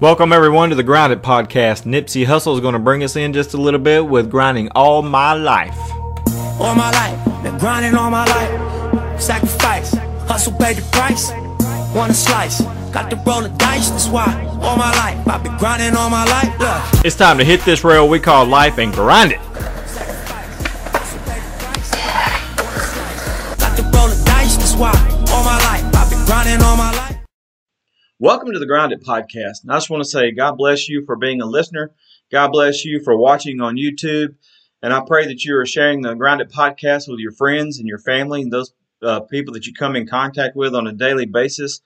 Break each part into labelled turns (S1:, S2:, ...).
S1: Welcome everyone to the Grounded Podcast. Nipsey Hussle is going to bring us in just a little bit with grinding all my life.
S2: All my life, been grinding all my life. Sacrifice, hustle paid the price. Want a slice, got to roll the dice. That's why all my life I've been grinding all my life. Look.
S1: It's time to hit this rail we call life and grind it.
S2: Got to roll the dice. That's why all my life I've been grinding all my life.
S1: Welcome to the Grounded Podcast. And I just want to say, God bless you for being a listener. God bless you for watching on YouTube. And I pray that you are sharing the Grounded Podcast with your friends and your family and those uh, people that you come in contact with on a daily basis.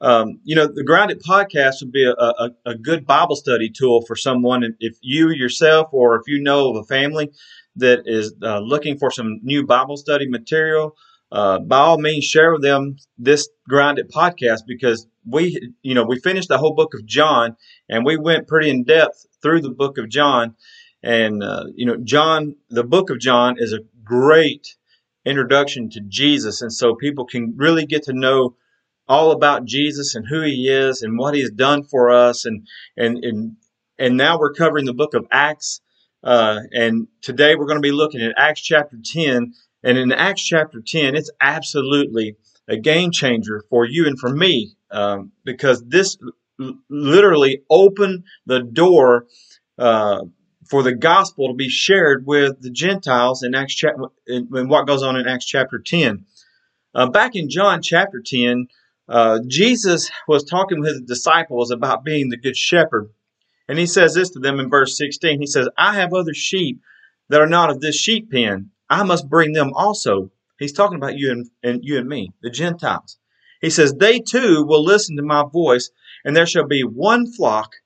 S1: Um, you know, the Grounded Podcast would be a, a, a good Bible study tool for someone. If you yourself or if you know of a family that is uh, looking for some new Bible study material, uh, by all means, share with them this Grounded Podcast because we, you know, we finished the whole book of John and we went pretty in depth through the book of John. And, uh, you know, John, the book of John is a great introduction to Jesus. And so people can really get to know all about Jesus and who he is and what he has done for us. And, and, and, and now we're covering the book of Acts. Uh, and today we're going to be looking at Acts chapter 10. And in Acts chapter 10, it's absolutely a game changer for you and for me um, because this literally opened the door uh, for the gospel to be shared with the Gentiles in Acts chapter in, in what goes on in Acts chapter 10. Uh, back in John chapter 10, uh, Jesus was talking with his disciples about being the good shepherd. And he says this to them in verse 16. He says, I have other sheep that are not of this sheep pen. I must bring them also. He's talking about you and, and you and me, the Gentiles. He says, They too will listen to my voice, and there shall be one flock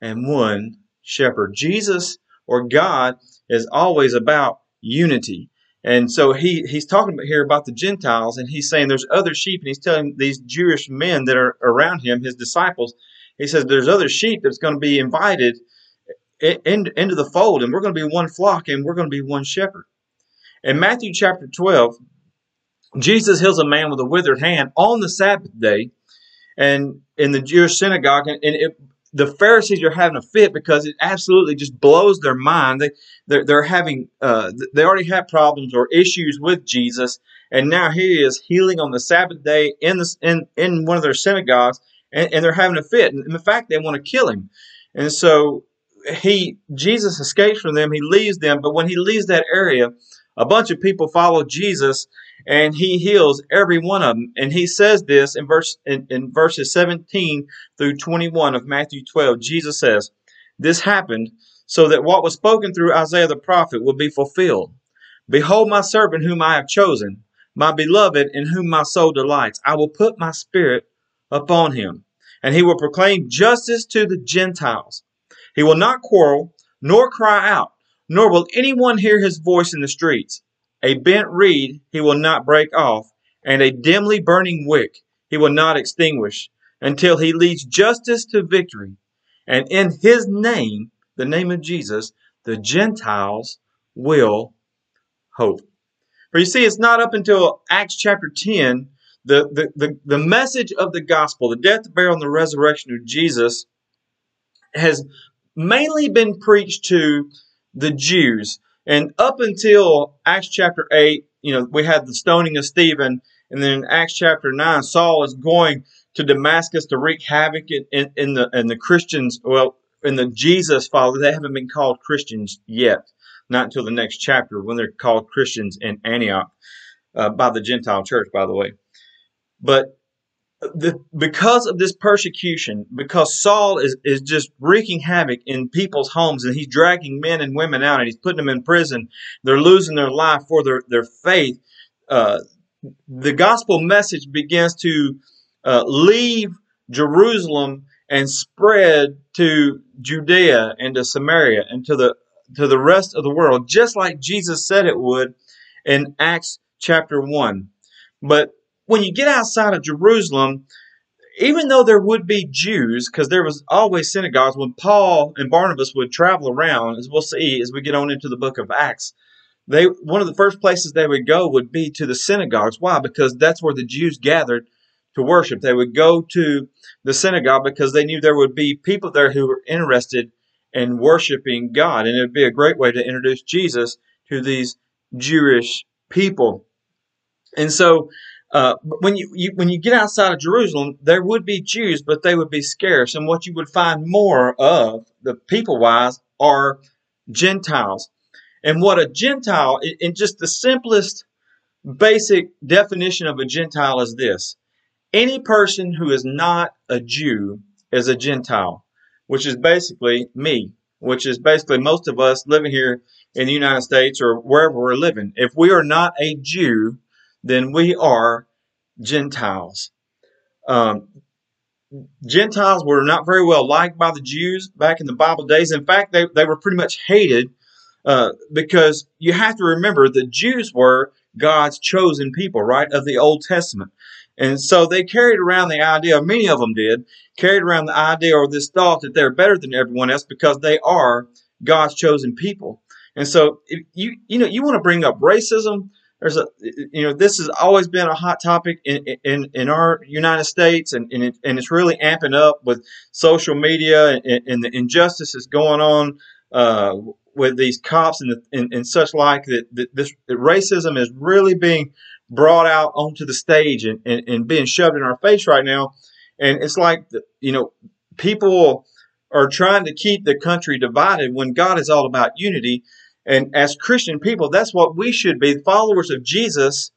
S1: and one shepherd. Jesus or God is always about unity. And so he, he's talking about here about the Gentiles, and he's saying there's other sheep, and he's telling these Jewish men that are around him, his disciples, he says there's other sheep that's going to be invited in, in, into the fold, and we're going to be one flock, and we're going to be one shepherd. In Matthew chapter 12, Jesus heals a man with a withered hand on the Sabbath day, and in the Jewish synagogue, and, it, the Pharisees are having a fit because it absolutely just blows their mind. They they're, they're having uh, they already have problems or issues with Jesus, and now he is healing on the Sabbath day in the in in one of their synagogues, and, and they're having a fit. And in fact, they want to kill him, and so he Jesus escapes from them. He leaves them, but when he leaves that area, a bunch of people follow Jesus and he heals every one of them. And he says this in verse in, in verses 17 through 21 of Matthew 12. Jesus says, This happened so that what was spoken through Isaiah the prophet will be fulfilled. Behold my servant whom I have chosen, my beloved in whom my soul delights. I will put my spirit upon him, and he will proclaim justice to the Gentiles. He will not quarrel, nor cry out, nor will anyone hear his voice in the streets. A bent reed he will not break off, and a dimly burning wick he will not extinguish, until he leads justice to victory. And in his name, the name of Jesus, the Gentiles will hope. For you see, it's not up until Acts chapter 10, the, the, the, the message of the gospel, the death, burial, and the resurrection of Jesus, has mainly been preached to the Jews. And up until Acts chapter 8, you know, we had the stoning of Stephen. And then in Acts chapter 9, Saul is going to Damascus to wreak havoc in, in, in the in the Christians, well, in the Jesus followers. They haven't been called Christians yet. Not until the next chapter when they're called Christians in Antioch uh, by the Gentile church, by the way. But the, because of this persecution, because Saul is, is just wreaking havoc in people's homes and he's dragging men and women out and he's putting them in prison, they're losing their life for their, their faith. Uh, the gospel message begins to uh, leave Jerusalem and spread to Judea and to Samaria and to the to the rest of the world, just like Jesus said it would in Acts chapter one. But when you get outside of Jerusalem, even though there would be Jews, because there was always synagogues, when Paul and Barnabas would travel around, as we'll see as we get on into the book of Acts, they one of the first places they would go would be to the synagogues. Why? Because that's where the Jews gathered to worship. They would go to the synagogue because they knew there would be people there who were interested in worshiping God. And it would be a great way to introduce Jesus to these Jewish people. And so, uh, when you, you, when you get outside of Jerusalem, there would be Jews, but they would be scarce. And what you would find more of, the people wise, are Gentiles. And what a Gentile, in just the simplest, basic definition of a Gentile is this any person who is not a Jew is a Gentile, which is basically me, which is basically most of us living here in the United States or wherever we're living. If we are not a Jew, then we are Gentiles. Um, Gentiles were not very well liked by the Jews back in the Bible days. In fact, they, they were pretty much hated uh, because you have to remember the Jews were God's chosen people, right, of the Old Testament. And so they carried around the idea, many of them did, carried around the idea or this thought that they're better than everyone else because they are God's chosen people. And so you you know you want to bring up racism. There's a you know this has always been a hot topic in in, in our United States, and and, it, and it's really amping up with social media and, and the injustices going on uh, with these cops and, the, and, and such like that, that this that racism is really being brought out onto the stage and, and, and being shoved in our face right now. And it's like, you know, people are trying to keep the country divided when God is all about unity. And as Christian people, that's what we should be followers of Jesus.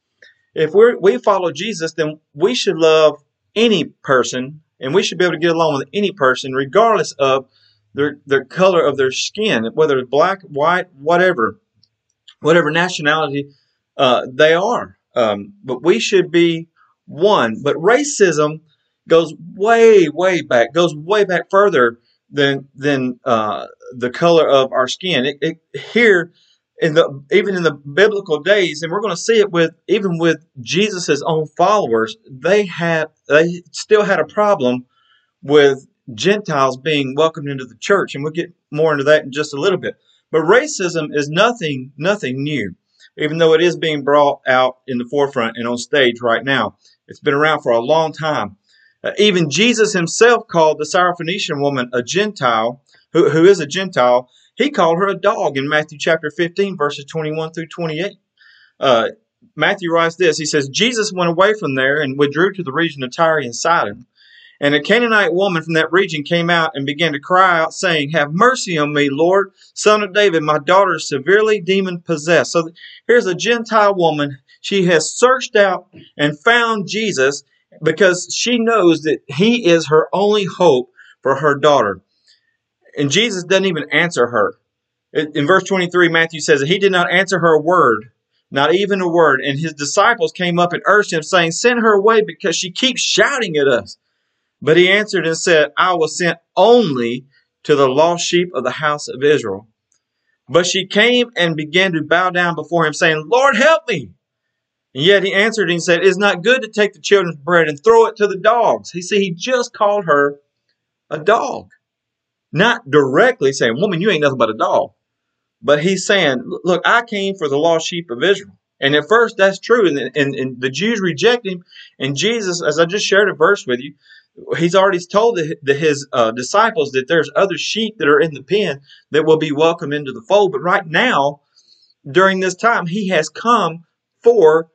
S1: If we we follow Jesus, then we should love any person and we should be able to get along with any person, regardless of their, their color of their skin, whether it's black, white, whatever, whatever nationality uh, they are. Um, but we should be one. But racism goes way, way back, goes way back further than than uh, the color of our skin. It, it, here in the even in the biblical days, and we're going to see it with even with Jesus's own followers, they had they still had a problem with Gentiles being welcomed into the church, and we'll get more into that in just a little bit. But racism is nothing nothing new even though it is being brought out in the forefront and on stage right now. It's been around for a long time. Uh, even Jesus himself called the Syrophoenician woman a Gentile, who, who is a Gentile. He called her a dog in Matthew chapter 15, verses 21 through 28. Uh, Matthew writes this He says, Jesus went away from there and withdrew to the region of Tyre and Sidon. And a Canaanite woman from that region came out and began to cry out, saying, Have mercy on me, Lord, son of David. My daughter is severely demon possessed. So here's a Gentile woman. She has searched out and found Jesus because she knows that he is her only hope for her daughter. And Jesus doesn't even answer her. In verse 23, Matthew says that he did not answer her a word, not even a word. And his disciples came up and urged him, saying, Send her away because she keeps shouting at us. But he answered and said, I was sent only to the lost sheep of the house of Israel. But she came and began to bow down before him, saying, Lord, help me. And yet he answered and said, It is not good to take the children's bread and throw it to the dogs. He said he just called her a dog. Not directly saying, Woman, you ain't nothing but a dog. But he's saying, Look, I came for the lost sheep of Israel. And at first, that's true. And, and, and the Jews reject him. And Jesus, as I just shared a verse with you, he's already told the, the, his uh, disciples that there's other sheep that are in the pen that will be welcome into the fold. But right now, during this time, he has come for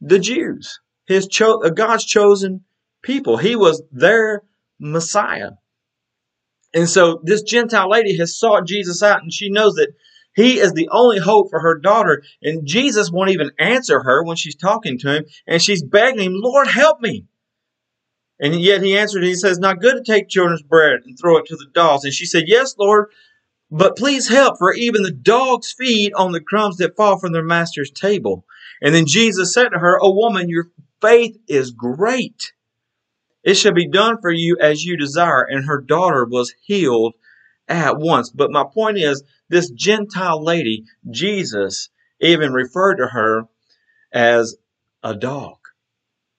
S1: the Jews, his cho- uh, God's chosen people. He was their Messiah. And so this Gentile lady has sought Jesus out and she knows that he is the only hope for her daughter. And Jesus won't even answer her when she's talking to him. And she's begging him, Lord, help me. And yet he answered, he says, Not good to take children's bread and throw it to the dogs. And she said, Yes, Lord, but please help, for even the dogs feed on the crumbs that fall from their master's table. And then Jesus said to her, O woman, your faith is great. It shall be done for you as you desire. And her daughter was healed at once. But my point is, this Gentile lady, Jesus, even referred to her as a dog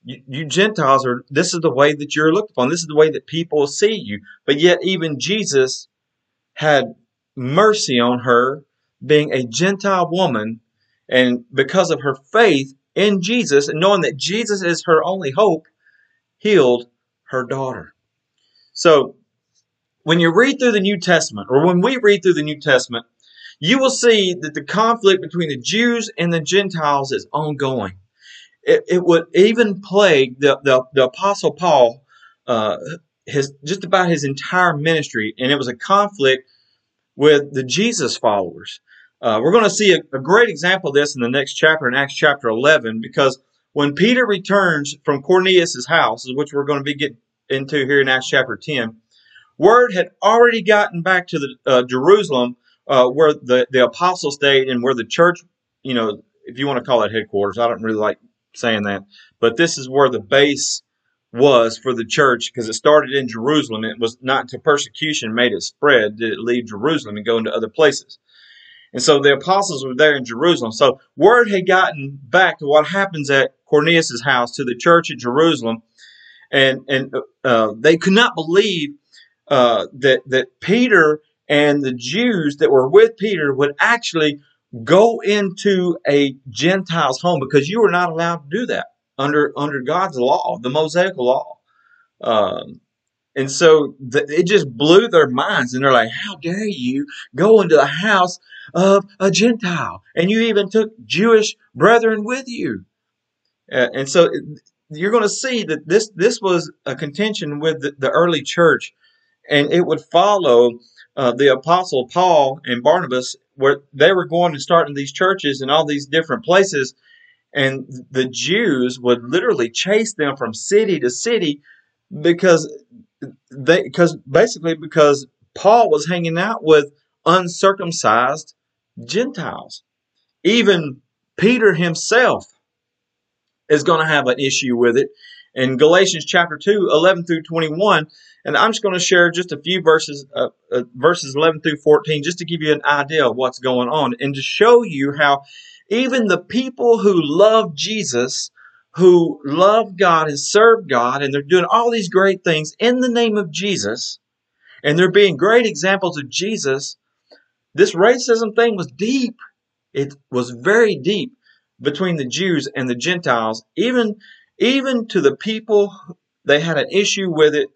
S1: you, you Gentiles are, this is the way that you're looked upon. This is the way that people see you. But yet, even Jesus had mercy on her, being a Gentile woman, and because of her faith in Jesus, and knowing that Jesus is her only hope, healed her daughter. So when you read through the New Testament, or when we read through the New Testament, you will see that the conflict between the Jews and the Gentiles is ongoing. It, it would even plague the, the, the Apostle Paul, uh, his, just about his entire ministry, and it was a conflict with the Jesus followers. Uh, we're going to see a, a, great example of this in the next chapter, in Acts chapter 11, because when Peter returns from Cornelius' house, which we're going to be getting into here in Acts chapter 10, word had already gotten back to the uh, Jerusalem uh, where the, the apostle stayed and where the church, you know, if you want to call it headquarters, I don't really like saying that, but this is where the base was for the church because it started in Jerusalem. It was not until persecution made it spread did it leave Jerusalem and go into other places. And so the apostles were there in Jerusalem. So word had gotten back to what happens at Cornelius' house to the church at Jerusalem, and and uh, they could not believe uh, that that Peter and the Jews that were with Peter would actually go into a Gentile's home because you were not allowed to do that under under God's law, the Mosaic law. Um, and so the, it just blew their minds, and they're like, "How dare you go into the house of a Gentile, and you even took Jewish brethren with you?" Uh, and so you're going to see that this this was a contention with the, the early church, and it would follow uh, the apostle Paul and Barnabas, where they were going to start in these churches in all these different places, and the Jews would literally chase them from city to city because they because basically because Paul was hanging out with uncircumcised Gentiles. Even Peter himself is going to have an issue with it. In Galatians chapter 2, 11 through 21, and I'm just going to share just a few verses, uh, uh, verses 11 through 14, just to give you an idea of what's going on and to show you how even the people who love Jesus, who love God and serve God, and they're doing all these great things in the name of Jesus, and they're being great examples of Jesus, this racism thing was deep. It was very deep between the Jews and the Gentiles, even even to the people they had an issue with it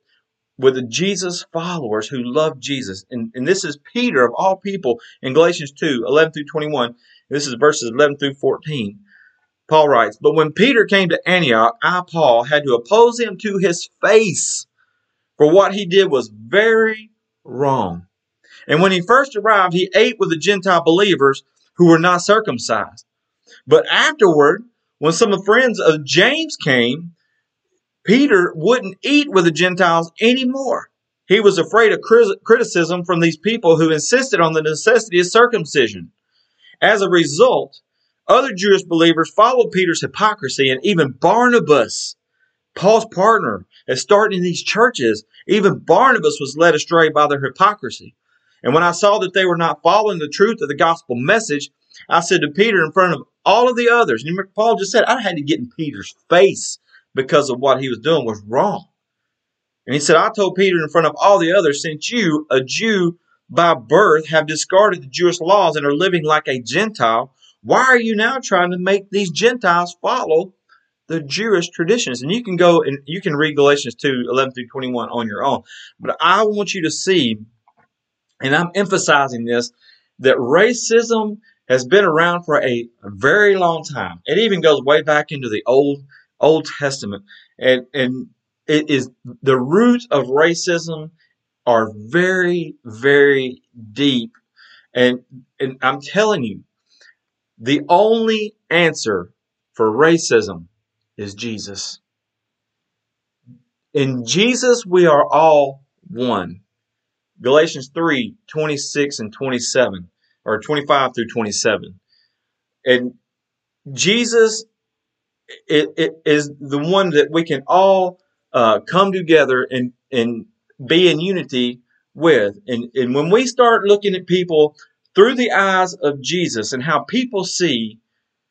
S1: with the Jesus followers who loved Jesus. And, and this is Peter, of all people, in Galatians 2 11 through 21. This is verses 11 through 14. Paul writes, But when Peter came to Antioch, I, Paul, had to oppose him to his face, for what he did was very wrong. And when he first arrived, he ate with the Gentile believers who were not circumcised. But afterward, when some of the friends of James came, Peter wouldn't eat with the Gentiles anymore. He was afraid of criticism from these people who insisted on the necessity of circumcision. As a result, other Jewish believers followed Peter's hypocrisy, and even Barnabas, Paul's partner, is starting these churches. Even Barnabas was led astray by their hypocrisy. And when I saw that they were not following the truth of the gospel message, I said to Peter in front of all of the others, and Paul just said, I had to get in Peter's face because of what he was doing was wrong. And he said, I told Peter in front of all the others, since you, a Jew by birth, have discarded the Jewish laws and are living like a Gentile, why are you now trying to make these Gentiles follow the Jewish traditions? And you can go and you can read Galatians 2 11 through 21 on your own. But I want you to see, and I'm emphasizing this, that racism has been around for a very long time. It even goes way back into the Old Old Testament, and and it is the roots of racism are very very deep, and and I'm telling you, the only answer for racism is Jesus. In Jesus, we are all one. Galatians 3 26 and 27, or 25 through 27. And Jesus it, it is the one that we can all uh, come together and and be in unity with. And and when we start looking at people through the eyes of Jesus and how people see,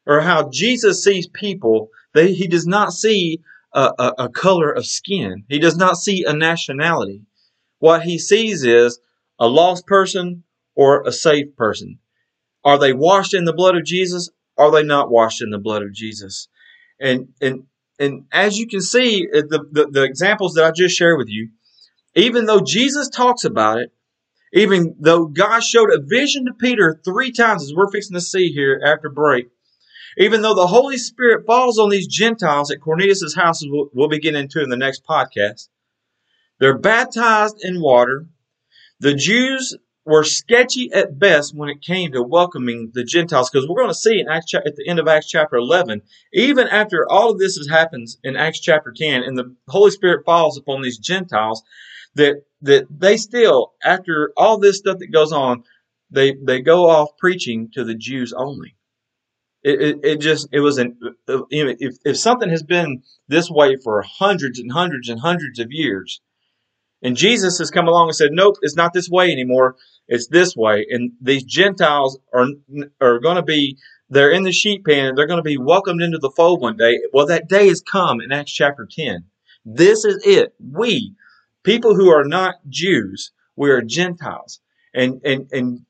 S1: or how Jesus sees people, they, he does not see a, a, a color of skin. He does not see a nationality. What he sees is a lost person or a saved person. Are they washed in the blood of Jesus? Are they not washed in the blood of Jesus? And and and as you can see, uh, the, the, the examples that I just shared with you, even though Jesus talks about it, even though God showed a vision to Peter three times, as we're fixing to see here after break, even though the Holy Spirit falls on these Gentiles at Cornelius' house, we'll, we'll be getting into in the next podcast, they're baptized in water. The Jews were sketchy at best when it came to welcoming the Gentiles, because we're going to see in Acts at the end of Acts chapter 11, even after all of this has happens in Acts chapter 10, and the Holy Spirit falls upon these Gentiles, that that they still, after all this stuff that goes on, they they go off preaching to the Jews only. It, it, it just it was an uh, uh, if if something has been this way for hundreds and hundreds and hundreds of years, and Jesus has come along and said, nope, it's not this way anymore. It's this way. And these Gentiles are, are going to be, they're in the sheep pen and they're going to be welcomed into the fold one day. Well, that day has come in Acts chapter 10. This is it. We, people who are not Jews, we are Gentiles. And, and, and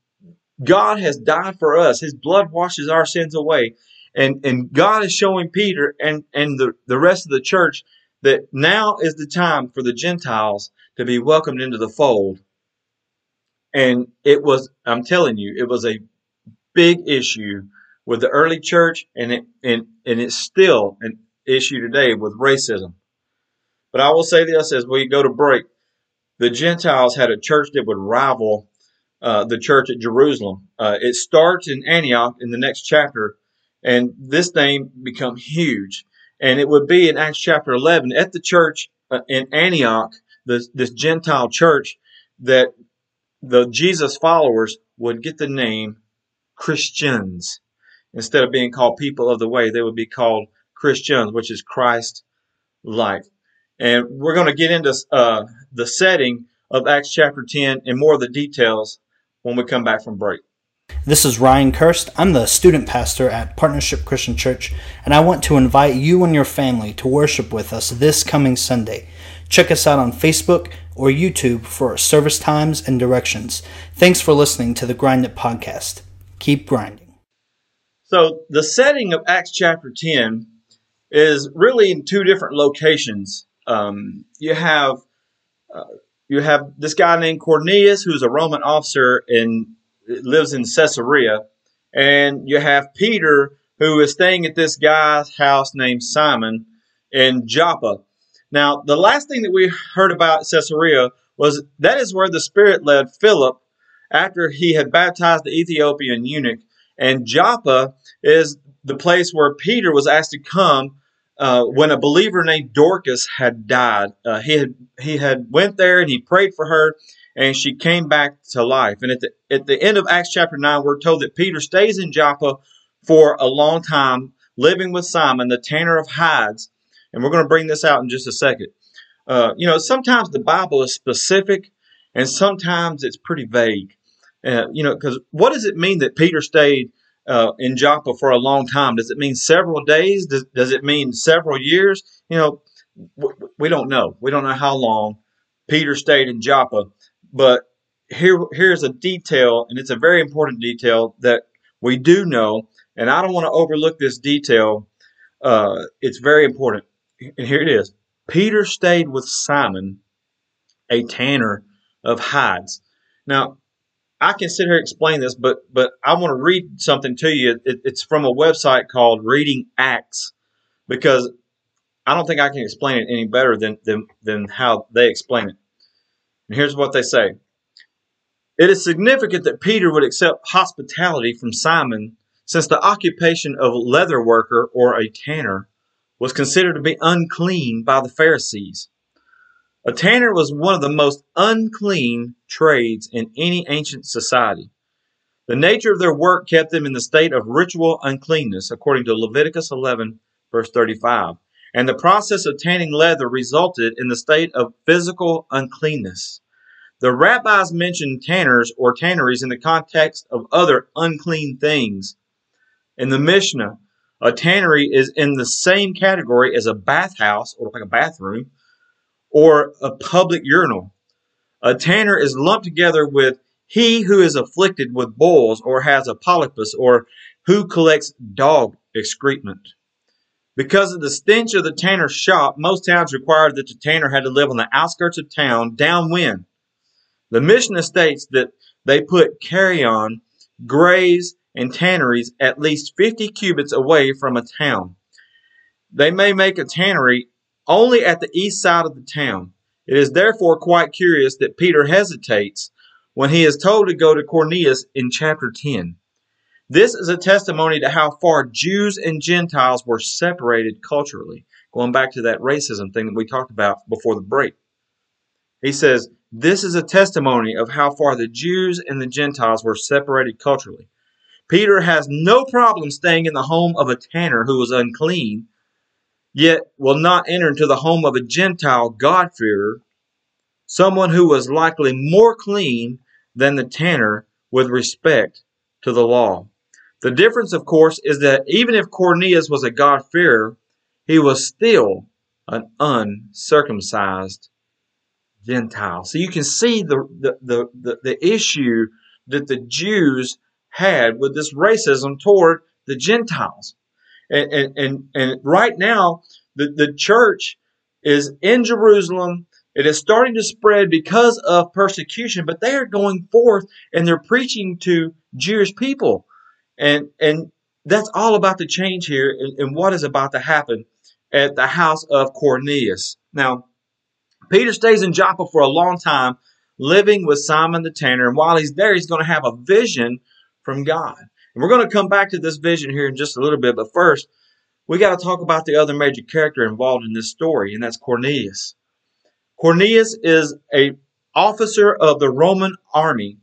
S1: God has died for us. His blood washes our sins away. And, and God is showing Peter and, and the, the rest of the church that now is the time for the Gentiles to be welcomed into the fold. And it was, I'm telling you, it was a big issue with the early church, and it and, and it's still an issue today with racism. But I will say this as we go to break: the Gentiles had a church that would rival uh, the church at Jerusalem. Uh, it starts in Antioch in the next chapter, and this thing become huge. And it would be in Acts chapter 11 at the church uh, in Antioch this, this Gentile church that the Jesus followers would get the name Christians. Instead of being called people of the way, they would be called Christians, which is Christ like. And we're going to get into uh, the setting of Acts chapter 10 and more of the details when we come back from break.
S3: This is Ryan Kirst. I'm the student pastor at Partnership Christian Church, and I want to invite you and your family to worship with us this coming Sunday. Check us out on Facebook or YouTube for service times and directions. Thanks for listening to the Grind It podcast. Keep grinding.
S1: So, the setting of Acts chapter 10 is really in two different locations. Um, you have uh, you have this guy named Cornelius, who's a Roman officer and lives in Caesarea, and you have Peter, who is staying at this guy's house named Simon in Joppa. Now, the last thing that we heard about Caesarea was that is where the Spirit led Philip after he had baptized the Ethiopian eunuch. And Joppa is the place where Peter was asked to come uh, when a believer named Dorcas had died. Uh, he had he had went there and he prayed for her, and she came back to life. And at the at the end of Acts chapter nine, we're told that Peter stays in Joppa for a long time, living with Simon, the tanner of hides and we're going to bring this out in just a second. Uh, you know, sometimes the Bible is specific, and sometimes it's pretty vague. Uh, you know, because what does it mean that Peter stayed uh, in Joppa for a long time? Does it mean several days? Does, does it mean several years? You know, w- we don't know. We don't know how long Peter stayed in Joppa, but here here's a detail, and it's a very important detail that we do know, and I don't want to overlook this detail. Uh, it's very important and here it is Peter stayed with Simon, a tanner of hides. Now, I can sit here and explain this, but but I want to read something to you. It, it's from a website called Reading Acts because I don't think I can explain it any better than than, than how they explain it. And here's what they say. It is significant that Peter would accept hospitality from Simon since the occupation of leather worker or a tanner was considered to be unclean by the Pharisees. A tanner was one of the most unclean trades in any ancient society. The nature of their work kept them in the state of ritual uncleanness, according to Leviticus 11, verse 35. And the process of tanning leather resulted in the state of physical uncleanness. The rabbis mentioned tanners or tanneries in the context of other unclean things. In the Mishnah, a tannery is in the same category as a bathhouse or like a bathroom or a public urinal. A tanner is lumped together with he who is afflicted with boils or has a polypus or who collects dog excrement. Because of the stench of the tanner's shop, most towns required that the tanner had to live on the outskirts of town, downwind. The Mishnah states that they put carrion, graves, and tanneries at least 50 cubits away from a town. They may make a tannery only at the east side of the town. It is therefore quite curious that Peter hesitates when he is told to go to Cornelius in chapter 10. This is a testimony to how far Jews and Gentiles were separated culturally. Going back to that racism thing that we talked about before the break. He says, This is a testimony of how far the Jews and the Gentiles were separated culturally. Peter has no problem staying in the home of a tanner who was unclean, yet will not enter into the home of a Gentile God-fearer, someone who was likely more clean than the tanner with respect to the law. The difference, of course, is that even if Cornelius was a God-fearer, he was still an uncircumcised Gentile. So you can see the, the, the, the, the issue that the Jews had with this racism toward the Gentiles. And, and, and, and right now, the, the church is in Jerusalem. It is starting to spread because of persecution, but they are going forth and they're preaching to Jewish people. And, and that's all about the change here and, and what is about to happen at the house of Cornelius. Now, Peter stays in Joppa for a long time, living with Simon the tanner. And while he's there, he's going to have a vision from God. And we're going to come back to this vision here in just a little bit. But first, we got to talk about the other major character involved in this story, and that's Cornelius. Cornelius is a officer of the Roman army.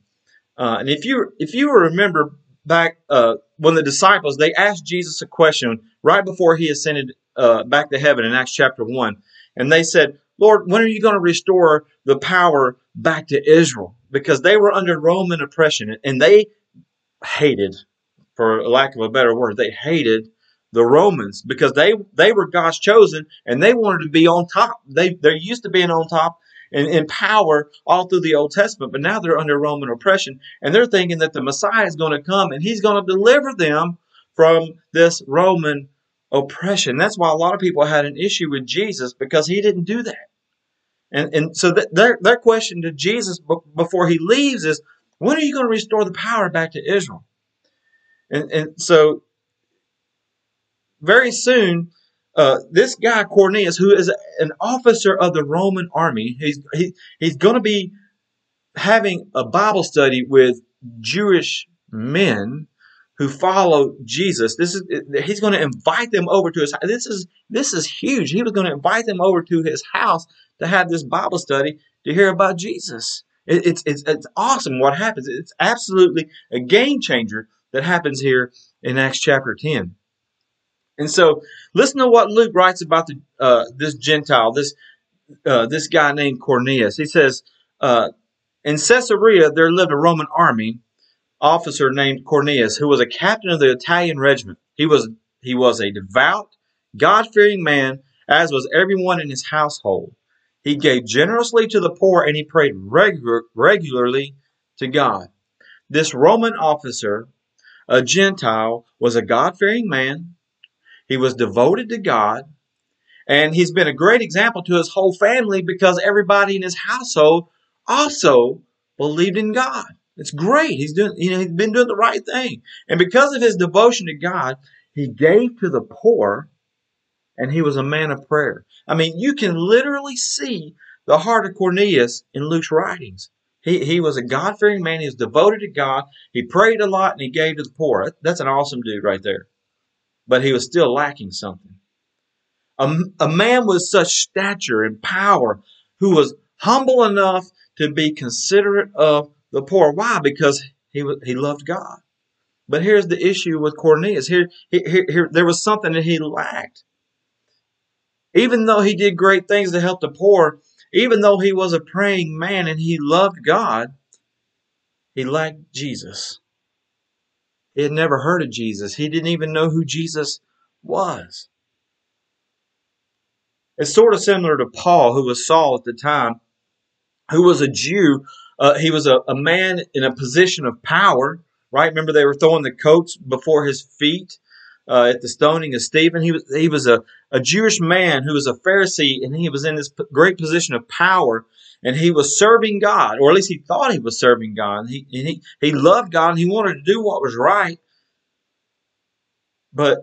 S1: Uh, and if you if you remember back uh, when the disciples they asked Jesus a question right before he ascended uh, back to heaven in Acts chapter one, and they said, "Lord, when are you going to restore the power back to Israel?" Because they were under Roman oppression, and they hated, for lack of a better word, they hated the Romans because they they were God's chosen and they wanted to be on top. They they're used to being on top and in power all through the Old Testament, but now they're under Roman oppression and they're thinking that the Messiah is going to come and he's going to deliver them from this Roman oppression. That's why a lot of people had an issue with Jesus because he didn't do that. And and so th- their their question to Jesus before he leaves is, when are you going to restore the power back to Israel? And and so very soon uh, this guy Cornelius, who is an officer of the Roman army, he's he, he's going to be having a Bible study with Jewish men who follow Jesus. This is he's going to invite them over to his. This is this is huge. He was going to invite them over to his house to have this Bible study to hear about Jesus. It, it's it's it's awesome what happens. It's absolutely a game changer that happens here in Acts chapter ten. And so, listen to what Luke writes about the, uh, this Gentile, this uh, this guy named Cornelius. He says, uh, in Caesarea there lived a Roman army officer named Cornelius, who was a captain of the Italian regiment. He was he was a devout, God fearing man, as was everyone in his household. He gave generously to the poor, and he prayed regular, regularly to God. This Roman officer, a Gentile, was a God fearing man he was devoted to God. And he's been a great example to his whole family because everybody in his household also believed in God. It's great. He's doing, you know, he's been doing the right thing. And because of his devotion to God, he gave to the poor and he was a man of prayer. I mean, you can literally see the heart of Cornelius in Luke's writings. He, he was a God fearing man. He was devoted to God. He prayed a lot and he gave to the poor. That's an awesome dude right there but he was still lacking something. A, a man with such stature and power who was humble enough to be considerate of the poor. Why? Because he, he loved God. But here's the issue with Cornelius. Here, here, here, there was something that he lacked. Even though he did great things to help the poor, even though he was a praying man and he loved God, he lacked Jesus. He had never heard of Jesus. He didn't even know who Jesus was. It's sort of similar to Paul, who was Saul at the time, who was a Jew. Uh, he was a, a man in a position of power, right? Remember, they were throwing the coats before his feet. Uh, at the stoning of Stephen. He was he was a, a Jewish man who was a Pharisee, and he was in this great position of power, and he was serving God, or at least he thought he was serving God. And he and he he loved God, and he wanted to do what was right, but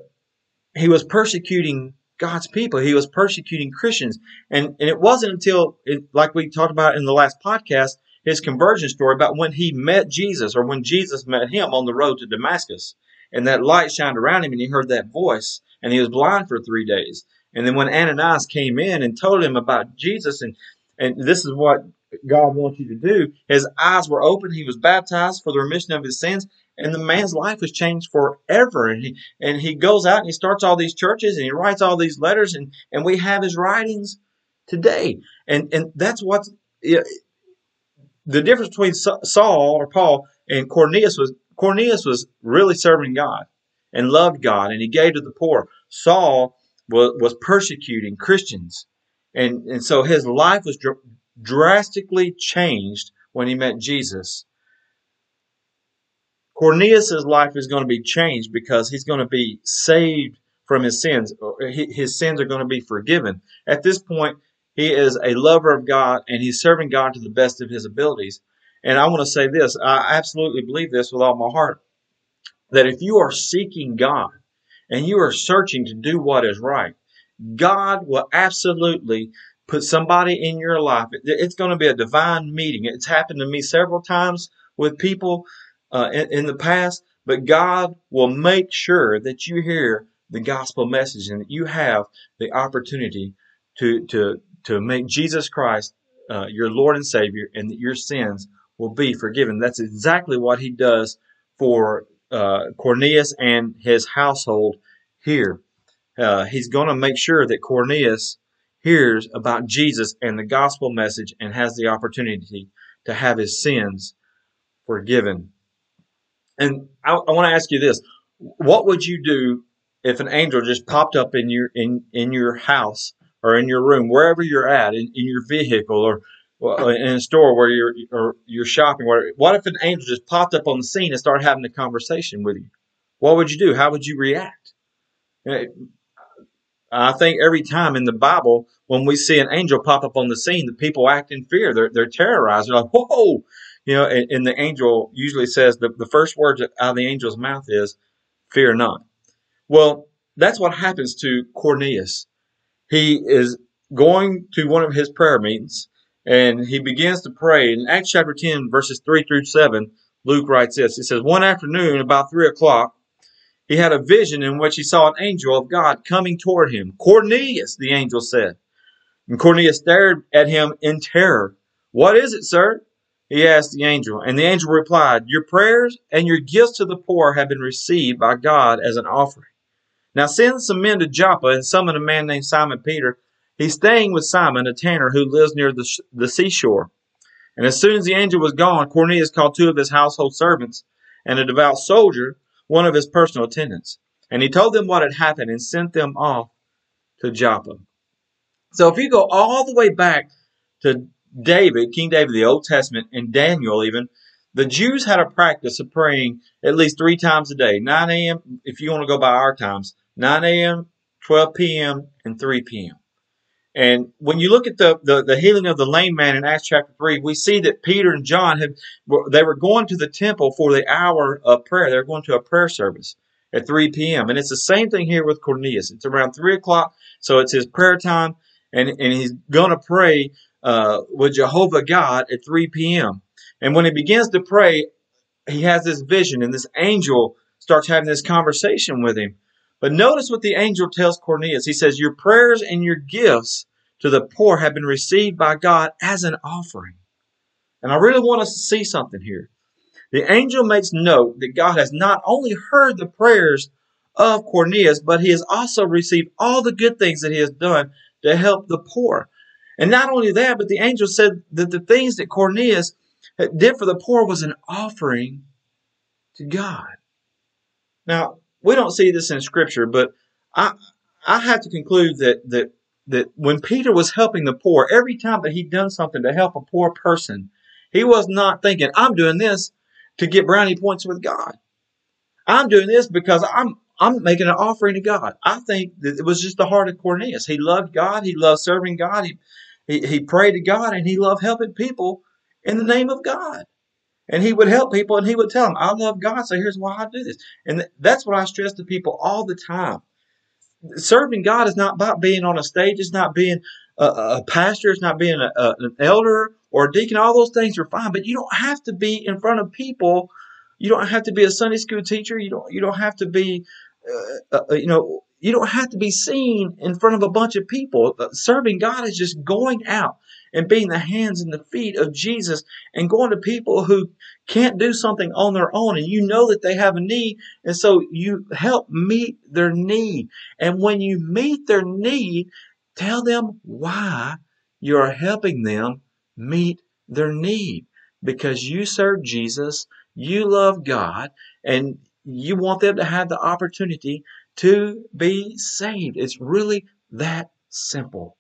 S1: he was persecuting God's people. He was persecuting Christians. And, and it wasn't until, it, like we talked about in the last podcast, his conversion story about when he met Jesus or when Jesus met him on the road to Damascus. And that light shined around him and he heard that voice and he was blind for three days. And then when Ananias came in and told him about Jesus and, and this is what God wants you to do, his eyes were open. He was baptized for the remission of his sins and the man's life was changed forever. And he and he goes out and he starts all these churches and he writes all these letters and and we have his writings today. And and that's what the difference between Saul or Paul and Cornelius was Cornelius was really serving God and loved God and he gave to the poor. Saul was, was persecuting Christians. And, and so his life was dr- drastically changed when he met Jesus. Cornelius' life is going to be changed because he's going to be saved from his sins. His sins are going to be forgiven. At this point, he is a lover of God and he's serving God to the best of his abilities. And I want to say this I absolutely believe this with all my heart that if you are seeking God and you are searching to do what is right, God will absolutely put somebody in your life. It's going to be a divine meeting. It's happened to me several times with people uh, in, in the past, but God will make sure that you hear the gospel message and that you have the opportunity to to to make Jesus Christ uh, your Lord and Savior, and that your sins will be forgiven. That's exactly what He does for uh, Cornelius and his household here. Uh, he's going to make sure that Cornelius hears about Jesus and the gospel message and has the opportunity to have his sins forgiven. And I, I want to ask you this: What would you do if an angel just popped up in your in in your house or in your room, wherever you're at, in, in your vehicle or Uh, in a store where you're or you're shopping? Where what if an angel just popped up on the scene and started having a conversation with you? What would you do? How would you react? I think every time in the Bible, when we see an angel pop up on the scene, the people act in fear. They're, they're terrorized. They're like, whoa, you know, and, and the angel usually says the, the first words out of the angel's mouth is, fear not. Well, that's what happens to Cornelius. He is going to one of his prayer meetings and he begins to pray. In Acts chapter 10, verses 3 through 7, Luke writes this. He says, One afternoon, about 3 o'clock, he had a vision in which he saw an angel of God coming toward him. Cornelius, the angel said. And Cornelius stared at him in terror. What is it, sir? He asked the angel. And the angel replied, Your prayers and your gifts to the poor have been received by God as an offering. Now send some men to Joppa and summon a man named Simon Peter. He's staying with Simon, a tanner who lives near the, the seashore. And as soon as the angel was gone, Cornelius called two of his household servants and a devout soldier, one of his personal attendants. And he told them what had happened and sent them off to Joppa. So if you go all the way back to David, King David, the Old Testament, and Daniel even, the Jews had a practice of praying at least three times a day 9 a.m., if you want to go by our times, 9 a.m., 12 p.m., and 3 p.m. And when you look at the, the, the, healing of the lame man in Acts chapter 3, we see that Peter and John had, they were going to the temple for the hour of prayer. They're going to a prayer service at 3 p.m. And it's the same thing here with Cornelius. It's around 3 o'clock, so it's his prayer time, and, and he's going to pray uh, with Jehovah God at 3 p.m. And when he begins to pray, he has this vision, and this angel starts having this conversation with him. But notice what the angel tells Cornelius. He says, Your prayers and your gifts to the poor have been received by God as an offering. And I really want us to see something here. The angel makes note that God has not only heard the prayers of Cornelius, but he has also received all the good things that he has done to help the poor. And not only that, but the angel said that the things that Cornelius did for the poor was an offering to God. Now, we don't see this in scripture, but I I have to conclude that that that when Peter was helping the poor, every time that he'd done something to help a poor person, he was not thinking, I'm doing this to get brownie points with God. I'm doing this because I'm I'm making an offering to God. I think that it was just the heart of Cornelius. He loved God. He loved serving God. He, he, he prayed to God and he loved helping people in the name of God. And he would help people and he would tell them, I love God, so here's why I do this. And that's what I stress to people all the time. Serving God is not about being on a stage, it's not being a, a pastor, it's not being a, a, an elder or a deacon. All those things are fine, but you don't have to be in front of people. You don't have to be a Sunday school teacher. You don't. You don't have to be, uh, uh, you know, you don't have to be seen in front of a bunch of people. Uh, serving God is just going out and being the hands and the feet of Jesus and going to people who can't do something on their own and you know that they have a need and so you help meet their need. And when you meet their need tell them why you're helping them meet their need. Because you serve Jesus you love God and you want them to have the opportunity to be saved. It's really that simple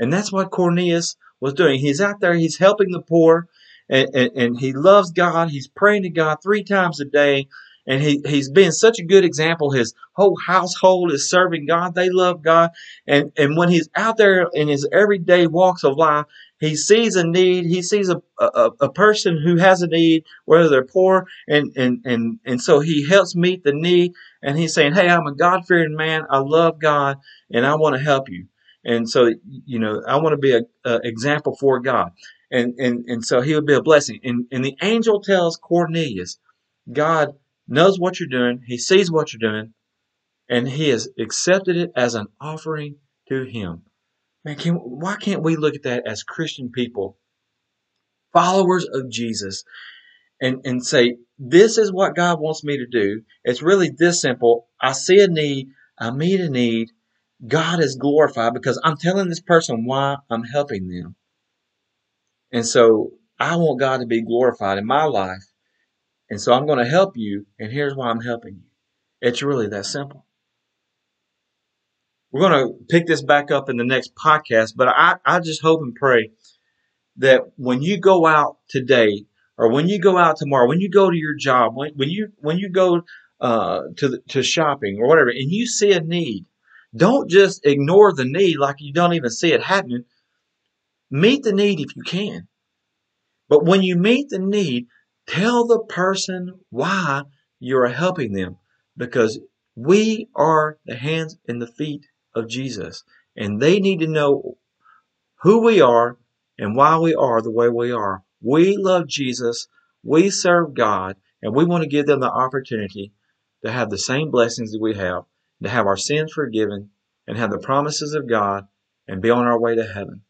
S1: and that's what Cornelius was doing. He's out there, he's helping the poor, and, and, and, he loves God. He's praying to God three times a day. And he, he's being such a good example. His whole household is serving God. They love God. And, and when he's out there in his everyday walks of life, he sees a need. He sees a, a, a person who has a need, whether they're poor. And, and, and, and so he helps meet the need. And he's saying, Hey, I'm a God fearing man. I love God and I want to help you. And so, you know, I want to be an example for God. And, and, and so he would be a blessing. And, and the angel tells Cornelius, God knows what you're doing. He sees what you're doing. And he has accepted it as an offering to him. Man, can, why can't we look at that as Christian people, followers of Jesus, and, and say, this is what God wants me to do. It's really this simple. I see a need. I meet a need God is glorified because I'm telling this person why I'm helping them. And so I want God to be glorified in my life. And so I'm going to help you. And here's why I'm helping you. It's really that simple. We're going to pick this back up in the next podcast, but I, I just hope and pray that when you go out today or when you go out tomorrow, when you go to your job, when, when you, when you go, uh, to, to shopping or whatever, and you see a need, don't just ignore the need like you don't even see it happening. Meet the need if you can. But when you meet the need, tell the person why you're helping them because we are the hands and the feet of Jesus and they need to know who we are and why we are the way we are. We love Jesus, we serve God, and we want to give them the opportunity to have the same blessings that we have to have our sins forgiven and have the promises of God and be on our way to heaven.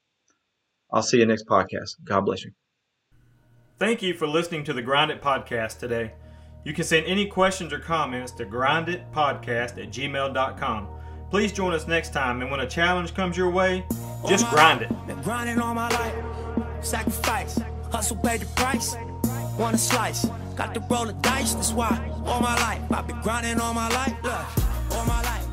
S1: I'll see you next podcast. God bless you.
S4: Thank you for listening to the Grind It Podcast today. You can send any questions or comments to grinditpodcast at gmail.com. Please join us next time, and when a challenge comes your way, just grind it.
S2: Been grinding all my life, sacrifice, hustle pay the price. Want a slice, got to roll the dice, that's why all my life I've been grinding all my life. Look all my life.